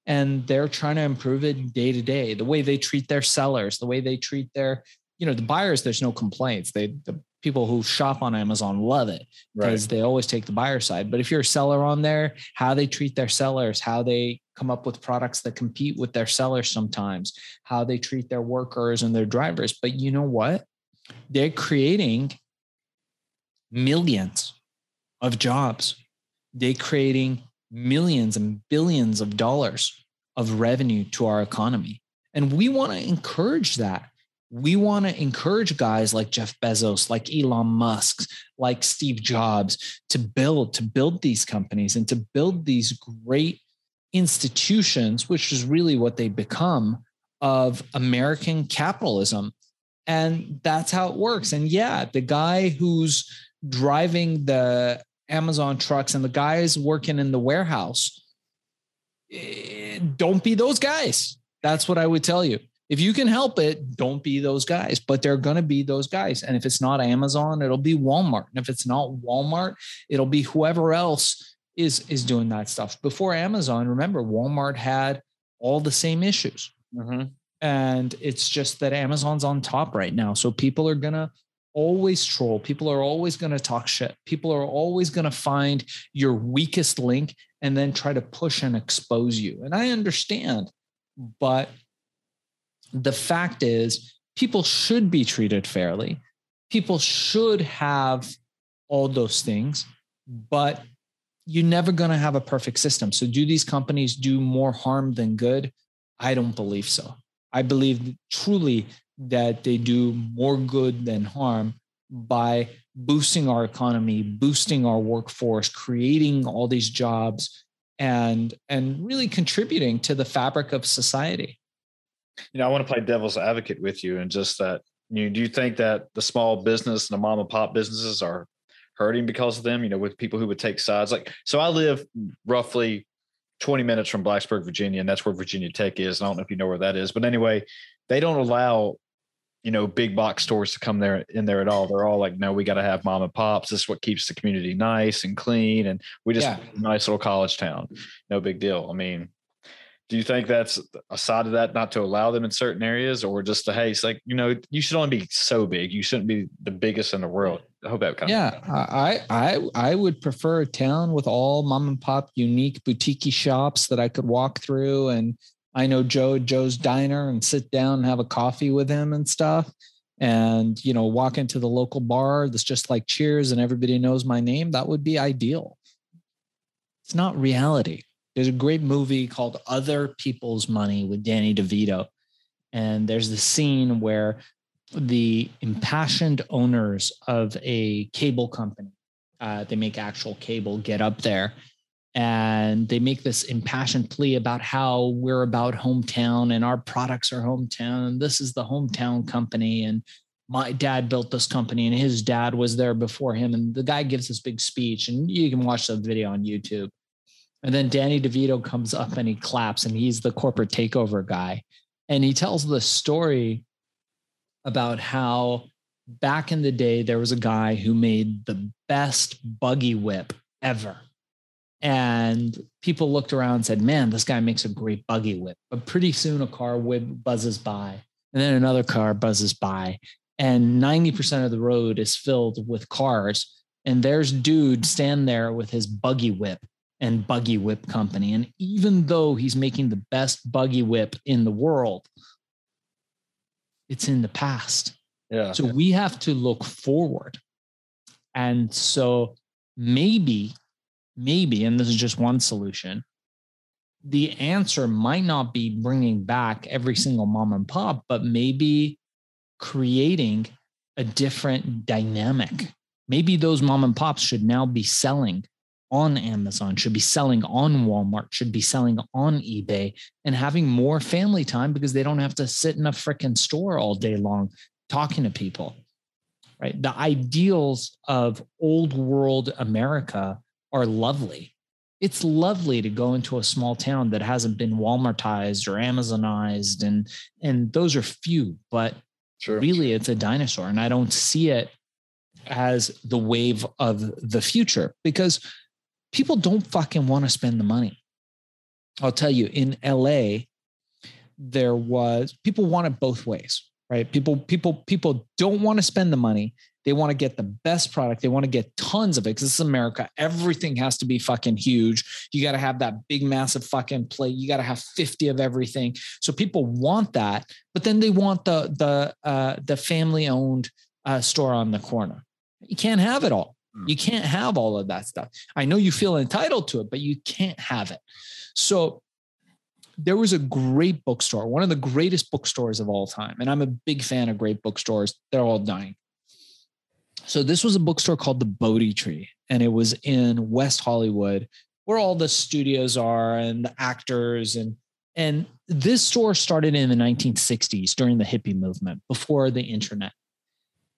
and they're trying to improve it day to day the way they treat their sellers the way they treat their you know the buyers there's no complaints they the people who shop on amazon love it because right. they always take the buyer side but if you're a seller on there how they treat their sellers how they come up with products that compete with their sellers sometimes how they treat their workers and their drivers but you know what they're creating millions of jobs they're creating millions and billions of dollars of revenue to our economy. And we want to encourage that. We want to encourage guys like Jeff Bezos, like Elon Musk, like Steve Jobs to build, to build these companies and to build these great institutions, which is really what they become of American capitalism. And that's how it works. And yeah, the guy who's driving the Amazon trucks and the guys working in the warehouse, eh, don't be those guys. That's what I would tell you. If you can help it, don't be those guys, but they're going to be those guys. And if it's not Amazon, it'll be Walmart. And if it's not Walmart, it'll be whoever else is is doing that stuff. Before Amazon, remember Walmart had all the same issues. Mm-hmm. And it's just that Amazon's on top right now. So people are going to always troll. People are always going to talk shit. People are always going to find your weakest link and then try to push and expose you. And I understand, but the fact is, people should be treated fairly. People should have all those things, but you're never going to have a perfect system. So, do these companies do more harm than good? I don't believe so. I believe truly that they do more good than harm by boosting our economy, boosting our workforce, creating all these jobs and and really contributing to the fabric of society. You know, I want to play devil's advocate with you and just that you know, do you think that the small business and the mom and pop businesses are hurting because of them, you know, with people who would take sides? Like so I live roughly 20 minutes from Blacksburg, Virginia, and that's where Virginia Tech is. And I don't know if you know where that is, but anyway, they don't allow you know big box stores to come there in there at all. They're all like, no, we got to have mom and pops. This is what keeps the community nice and clean, and we just yeah. nice little college town. No big deal. I mean, do you think that's a side of that not to allow them in certain areas, or just the hey, it's like you know you should only be so big. You shouldn't be the biggest in the world. I hope that kind yeah, I I I would prefer a town with all mom and pop unique boutique shops that I could walk through and I know Joe Joe's diner and sit down and have a coffee with him and stuff. And, you know, walk into the local bar that's just like cheers and everybody knows my name. That would be ideal. It's not reality. There's a great movie called Other People's Money with Danny DeVito. And there's the scene where the impassioned owners of a cable company, uh, they make actual cable, get up there and they make this impassioned plea about how we're about hometown and our products are hometown. And this is the hometown company. And my dad built this company and his dad was there before him. And the guy gives this big speech, and you can watch the video on YouTube. And then Danny DeVito comes up and he claps, and he's the corporate takeover guy. And he tells the story about how back in the day, there was a guy who made the best buggy whip ever. And people looked around and said, Man, this guy makes a great buggy whip. But pretty soon a car whip buzzes by, and then another car buzzes by, and 90% of the road is filled with cars. And there's dude stand there with his buggy whip and buggy whip company. And even though he's making the best buggy whip in the world, it's in the past. Yeah. So we have to look forward. And so maybe, maybe, and this is just one solution, the answer might not be bringing back every single mom and pop, but maybe creating a different dynamic. Maybe those mom and pops should now be selling on Amazon, should be selling on Walmart, should be selling on eBay and having more family time because they don't have to sit in a freaking store all day long talking to people. Right? The ideals of old world America are lovely. It's lovely to go into a small town that hasn't been Walmartized or Amazonized and and those are few, but Sure. really it's a dinosaur and I don't see it as the wave of the future because people don't fucking want to spend the money. I'll tell you, in LA, there was people want it both ways, right? People, people, people don't want to spend the money. They want to get the best product. They want to get tons of it because this is America. Everything has to be fucking huge. You got to have that big, massive fucking plate. You got to have 50 of everything. So people want that, but then they want the the uh, the family owned uh, store on the corner. You can't have it all. Mm. You can't have all of that stuff. I know you feel entitled to it, but you can't have it. So there was a great bookstore, one of the greatest bookstores of all time. And I'm a big fan of great bookstores. They're all dying. So this was a bookstore called the Bodhi Tree, and it was in West Hollywood, where all the studios are and the actors and and this store started in the 1960s during the hippie movement before the internet.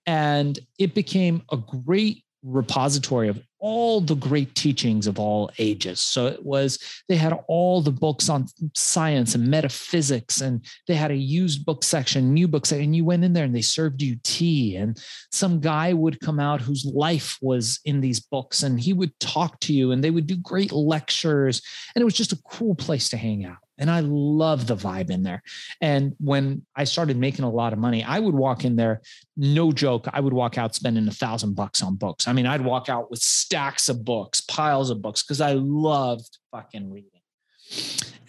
And it became a great repository of all the great teachings of all ages. So it was, they had all the books on science and metaphysics, and they had a used book section, new book section. And you went in there and they served you tea. And some guy would come out whose life was in these books, and he would talk to you, and they would do great lectures. And it was just a cool place to hang out. And I love the vibe in there. And when I started making a lot of money, I would walk in there, no joke, I would walk out spending a thousand bucks on books. I mean, I'd walk out with stacks of books, piles of books, because I loved fucking reading.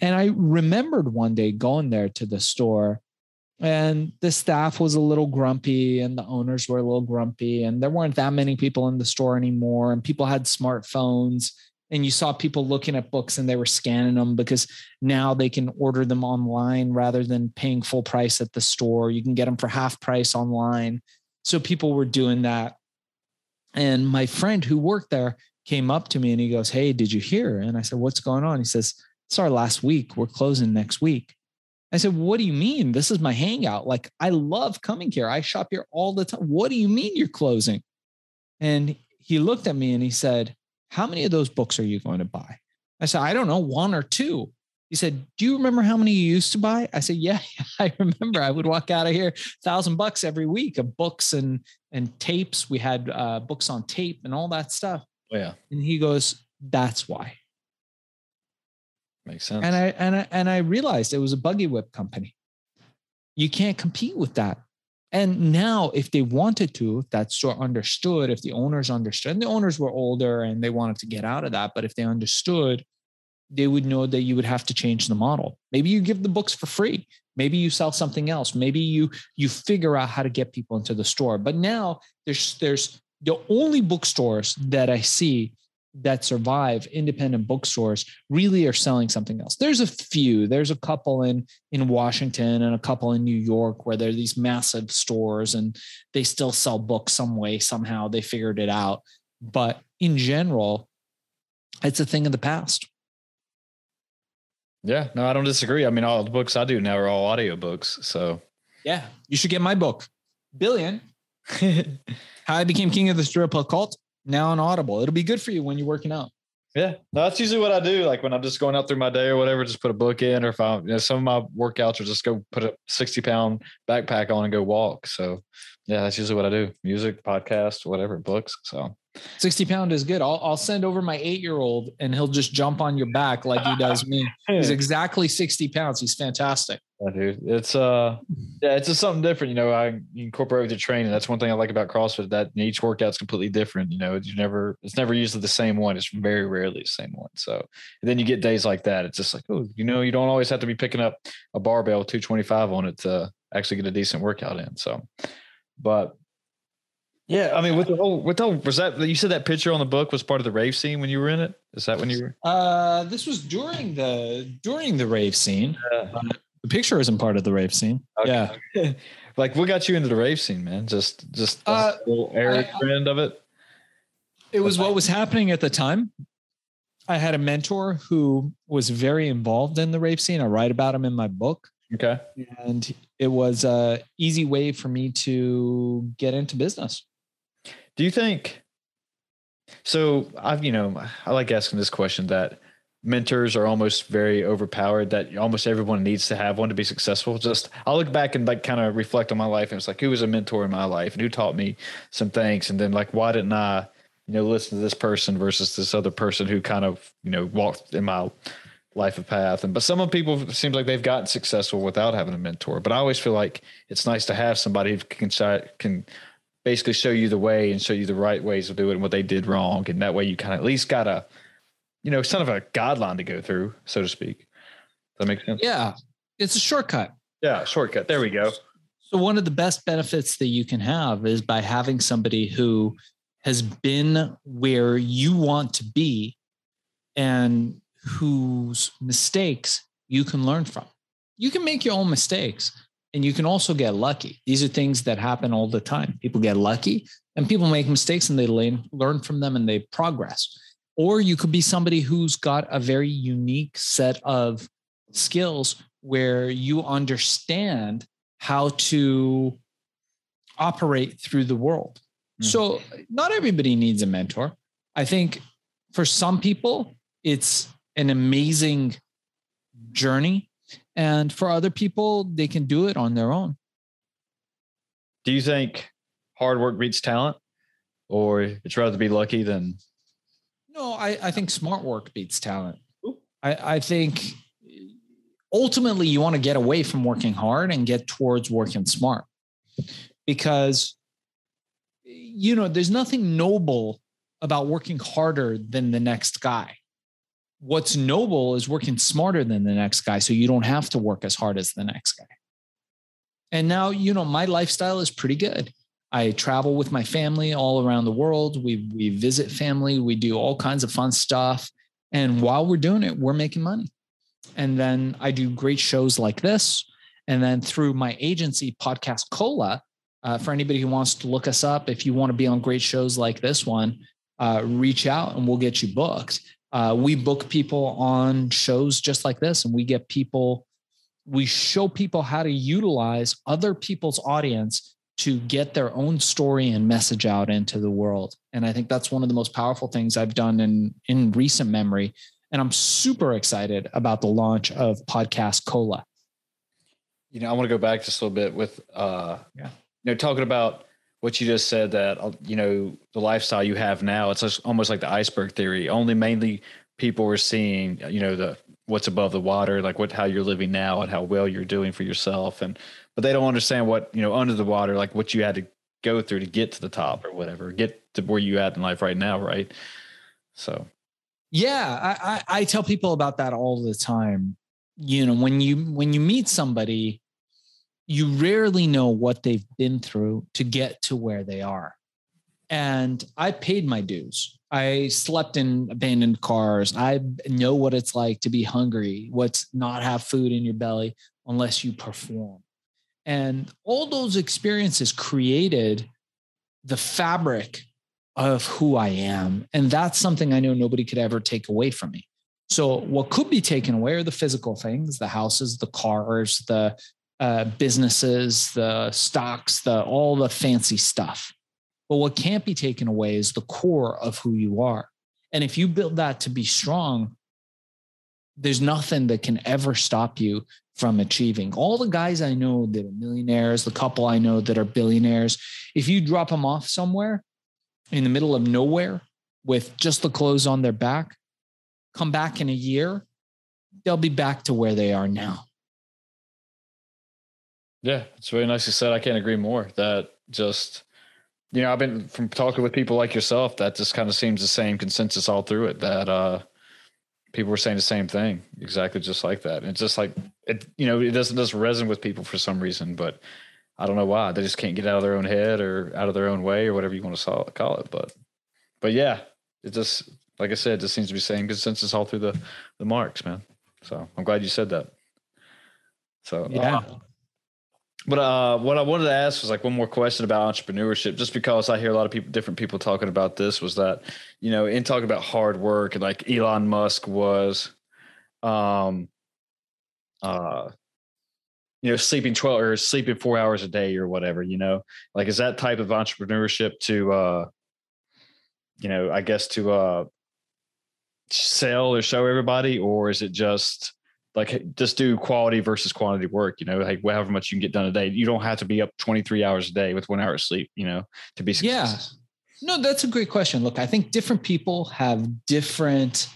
And I remembered one day going there to the store and the staff was a little grumpy and the owners were a little grumpy and there weren't that many people in the store anymore and people had smartphones and you saw people looking at books and they were scanning them because now they can order them online rather than paying full price at the store. You can get them for half price online. So people were doing that. And my friend who worked there came up to me and he goes, Hey, did you hear? And I said, What's going on? He says, It's our last week. We're closing next week. I said, What do you mean? This is my hangout. Like, I love coming here. I shop here all the time. What do you mean you're closing? And he looked at me and he said, how many of those books are you going to buy? I said, I don't know, one or two. He said, Do you remember how many you used to buy? I said, Yeah, I remember. I would walk out of here thousand bucks every week of books and and tapes. We had uh, books on tape and all that stuff. Oh, yeah. And he goes, That's why. Makes sense. And I and I and I realized it was a buggy whip company. You can't compete with that. And now, if they wanted to, if that store understood, if the owners understood, and the owners were older and they wanted to get out of that, but if they understood, they would know that you would have to change the model. Maybe you give the books for free. Maybe you sell something else. Maybe you you figure out how to get people into the store. But now there's there's the only bookstores that I see that survive independent bookstores really are selling something else. There's a few. There's a couple in in washington and a couple in new york where there are these massive stores and they still sell books some way somehow. They figured it out. But in general it's a thing of the past. Yeah no i don't disagree. I mean all the books i do now are all audio books so. Yeah you should get my book. Billion. How i became king of the strip cult now on Audible. It'll be good for you when you're working out. Yeah, no, that's usually what I do. Like when I'm just going out through my day or whatever, just put a book in, or if I'm, you know, some of my workouts are just go put a 60 pound backpack on and go walk. So, yeah, that's usually what I do music, podcast, whatever, books. So, 60 pound is good. I'll, I'll send over my eight year old and he'll just jump on your back like he does me. He's exactly 60 pounds. He's fantastic. Yeah, dude. It's uh yeah, it's just something different. You know, I incorporate with your training. That's one thing I like about CrossFit that each workout's completely different. You know, you never it's never usually the same one. It's very rarely the same one. So and then you get days like that. It's just like, oh, you know, you don't always have to be picking up a barbell 225 on it to actually get a decent workout in. So but yeah, I mean, with the whole, with the whole, was that you said that picture on the book was part of the rave scene when you were in it? Is that when you were? Uh, this was during the during the rave scene. Yeah. Uh, the picture isn't part of the rave scene. Okay. Yeah. like what got you into the rave scene, man? Just just uh, whole Eric trend of it. It was what was happening at the time. I had a mentor who was very involved in the rave scene. I write about him in my book. Okay. And it was a easy way for me to get into business. Do you think so I've you know, I like asking this question that mentors are almost very overpowered that almost everyone needs to have one to be successful. Just i'll look back and like kind of reflect on my life and it's like who was a mentor in my life and who taught me some things? And then like why didn't i you know listen to this person versus this other person who kind of you know walked in my life of path? And but some of people seems like they've gotten successful without having a mentor but i always feel like it's nice to have somebody who can can basically show you the way and show you the right ways of doing it and what they did wrong and that way you kind of at least got a you know, kind of a guideline to go through, so to speak. Does that make sense? Yeah. It's a shortcut. Yeah, shortcut. There we go. So one of the best benefits that you can have is by having somebody who has been where you want to be and whose mistakes you can learn from. You can make your own mistakes and you can also get lucky. These are things that happen all the time. People get lucky and people make mistakes and they learn from them and they progress or you could be somebody who's got a very unique set of skills where you understand how to operate through the world. Mm-hmm. So, not everybody needs a mentor. I think for some people, it's an amazing journey. And for other people, they can do it on their own. Do you think hard work beats talent, or it's rather be lucky than? No, I, I think smart work beats talent. I, I think ultimately you want to get away from working hard and get towards working smart. Because you know there's nothing noble about working harder than the next guy what's noble is working smarter than the next guy so you don't have to work as hard as the next guy and now you know my lifestyle is pretty good I travel with my family all around the world. We we visit family. We do all kinds of fun stuff. And while we're doing it, we're making money. And then I do great shows like this. And then through my agency, Podcast Cola, uh, for anybody who wants to look us up, if you want to be on great shows like this one, uh, reach out and we'll get you booked. Uh, we book people on shows just like this, and we get people, we show people how to utilize other people's audience to get their own story and message out into the world. And I think that's one of the most powerful things I've done in in recent memory. And I'm super excited about the launch of Podcast Cola. You know, I want to go back just a little bit with uh yeah. you know talking about what you just said that uh, you know the lifestyle you have now it's almost like the iceberg theory only mainly people are seeing you know the what's above the water like what how you're living now and how well you're doing for yourself and but they don't understand what you know under the water, like what you had to go through to get to the top or whatever, get to where you at in life right now, right? So, yeah, I, I, I tell people about that all the time. You know, when you when you meet somebody, you rarely know what they've been through to get to where they are. and I paid my dues. I slept in abandoned cars. I know what it's like to be hungry, what's not have food in your belly unless you perform. And all those experiences created the fabric of who I am. And that's something I know nobody could ever take away from me. So, what could be taken away are the physical things the houses, the cars, the uh, businesses, the stocks, the all the fancy stuff. But what can't be taken away is the core of who you are. And if you build that to be strong, there's nothing that can ever stop you from achieving. All the guys I know that are millionaires, the couple I know that are billionaires, if you drop them off somewhere in the middle of nowhere with just the clothes on their back, come back in a year, they'll be back to where they are now. Yeah, it's very nicely said. I can't agree more. That just, you know, I've been from talking with people like yourself, that just kind of seems the same consensus all through it. That uh people were saying the same thing, exactly just like that. And it's just like it, you know, it doesn't doesn't resonate with people for some reason, but I don't know why. They just can't get out of their own head or out of their own way or whatever you want to call it. But but yeah, it just like I said, it just seems to be saying consensus all through the the marks, man. So I'm glad you said that. So yeah. Uh, but uh, what I wanted to ask was like one more question about entrepreneurship, just because I hear a lot of people, different people talking about this. Was that you know, in talking about hard work and like Elon Musk was, um, uh, you know, sleeping twelve or sleeping four hours a day or whatever. You know, like is that type of entrepreneurship to, uh, you know, I guess to uh, sell or show everybody, or is it just like just do quality versus quantity work you know like however much you can get done a day. You don't have to be up 23 hours a day with one hour of sleep you know to be successful. yeah no that's a great question. Look i think different people have different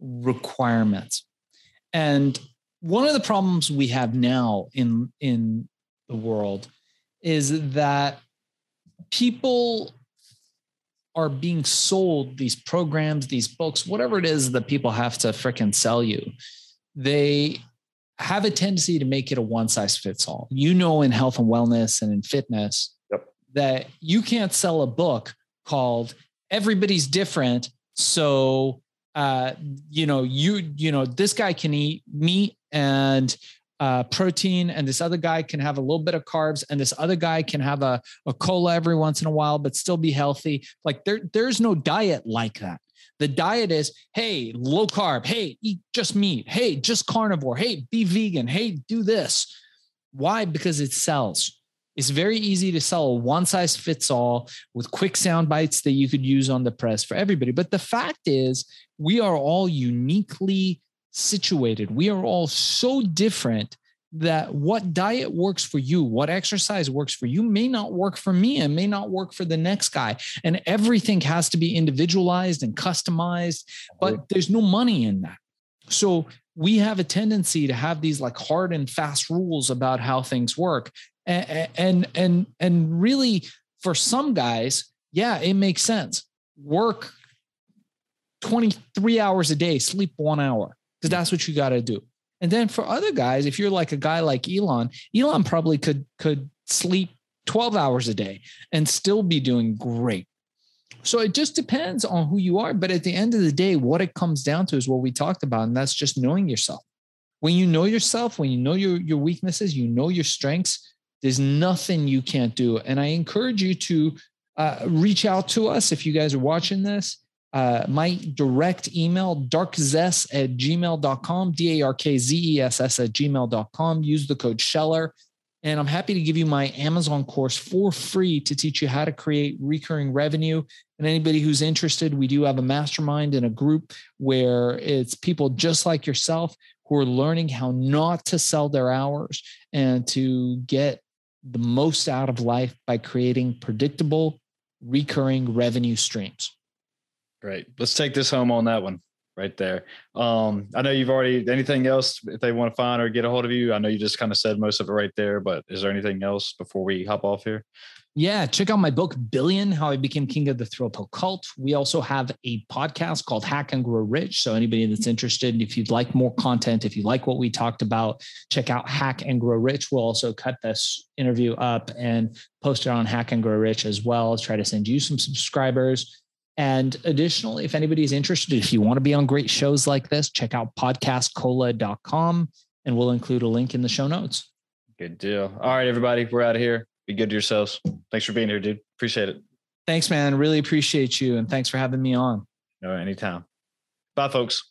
requirements. And one of the problems we have now in in the world is that people are being sold these programs these books whatever it is that people have to fricking sell you they have a tendency to make it a one size fits all. You know, in health and wellness and in fitness, yep. that you can't sell a book called Everybody's Different. So, uh, you know, you, you know, this guy can eat meat and uh, protein, and this other guy can have a little bit of carbs, and this other guy can have a, a cola every once in a while, but still be healthy. Like there, there's no diet like that. The diet is, hey, low carb. Hey, eat just meat. Hey, just carnivore. Hey, be vegan. Hey, do this. Why? Because it sells. It's very easy to sell a one size fits all with quick sound bites that you could use on the press for everybody. But the fact is, we are all uniquely situated. We are all so different that what diet works for you, what exercise works for you may not work for me and may not work for the next guy. And everything has to be individualized and customized, but there's no money in that. So we have a tendency to have these like hard and fast rules about how things work. And and and, and really for some guys, yeah, it makes sense. Work 23 hours a day, sleep 1 hour because mm. that's what you got to do. And then for other guys, if you're like a guy like Elon, Elon probably could could sleep 12 hours a day and still be doing great. So it just depends on who you are. But at the end of the day, what it comes down to is what we talked about, and that's just knowing yourself. When you know yourself, when you know your, your weaknesses, you know your strengths, there's nothing you can't do. And I encourage you to uh, reach out to us if you guys are watching this uh, my direct email, darkzess at gmail.com, D A R K Z E S S at gmail.com. Use the code Scheller. And I'm happy to give you my Amazon course for free to teach you how to create recurring revenue. And anybody who's interested, we do have a mastermind and a group where it's people just like yourself who are learning how not to sell their hours and to get the most out of life by creating predictable, recurring revenue streams. Great. Let's take this home on that one right there. Um, I know you've already anything else if they want to find or get a hold of you. I know you just kind of said most of it right there, but is there anything else before we hop off here? Yeah, check out my book, Billion How I Became King of the Thrill Pill Cult. We also have a podcast called Hack and Grow Rich. So, anybody that's interested, if you'd like more content, if you like what we talked about, check out Hack and Grow Rich. We'll also cut this interview up and post it on Hack and Grow Rich as well. Try to send you some subscribers. And additionally, if anybody's interested, if you want to be on great shows like this, check out podcastcola.com and we'll include a link in the show notes. Good deal. All right, everybody, we're out of here. Be good to yourselves. Thanks for being here, dude. Appreciate it. Thanks, man. Really appreciate you. And thanks for having me on. All right, anytime. Bye, folks.